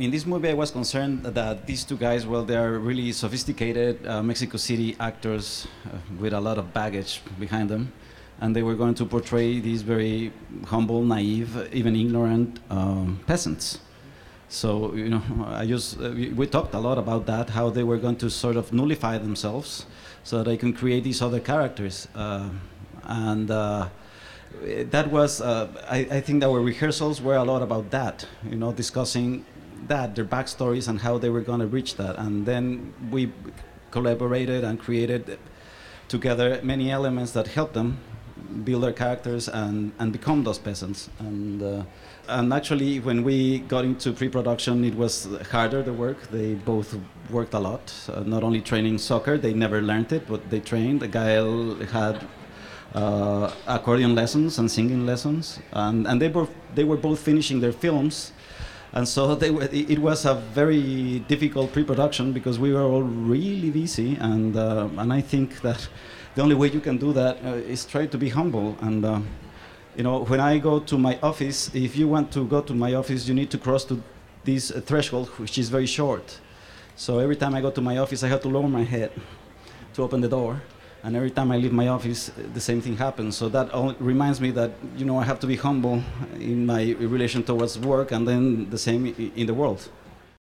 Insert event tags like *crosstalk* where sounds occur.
In this movie, I was concerned that these two guys, well, they are really sophisticated uh, Mexico City actors uh, with a lot of baggage behind them. And they were going to portray these very humble, naive, even ignorant um, peasants. So, you know, *laughs* I just, uh, we, talked a lot about that, how they were going to sort of nullify themselves so that they can create these other characters. Uh, and uh, that was, uh, I, I think our rehearsals were a lot about that, you know, discussing that, their backstories and how they were going to reach that. And then we collaborated and created together many elements that helped them build their characters and, and become those peasants. And, uh, and actually, when we got into pre-production, it was harder, the work. They both worked a lot, uh, not only training soccer, they never learned it, but they trained. Gael had uh, accordion lessons and singing lessons, and, and they, were, they were both finishing their films and so they were, it was a very difficult pre-production because we were all really busy and uh, and I think that the only way you can do that uh, is try to be humble. And uh, you know when I go to my office if you want to go to my office you need to cross to this threshold which is very short. So every time I go to my office I have to lower my head to open the door and every time I leave my office, uh, the same thing happens. So that reminds me that you know I have to be humble in my relation towards work, and then the same in the world.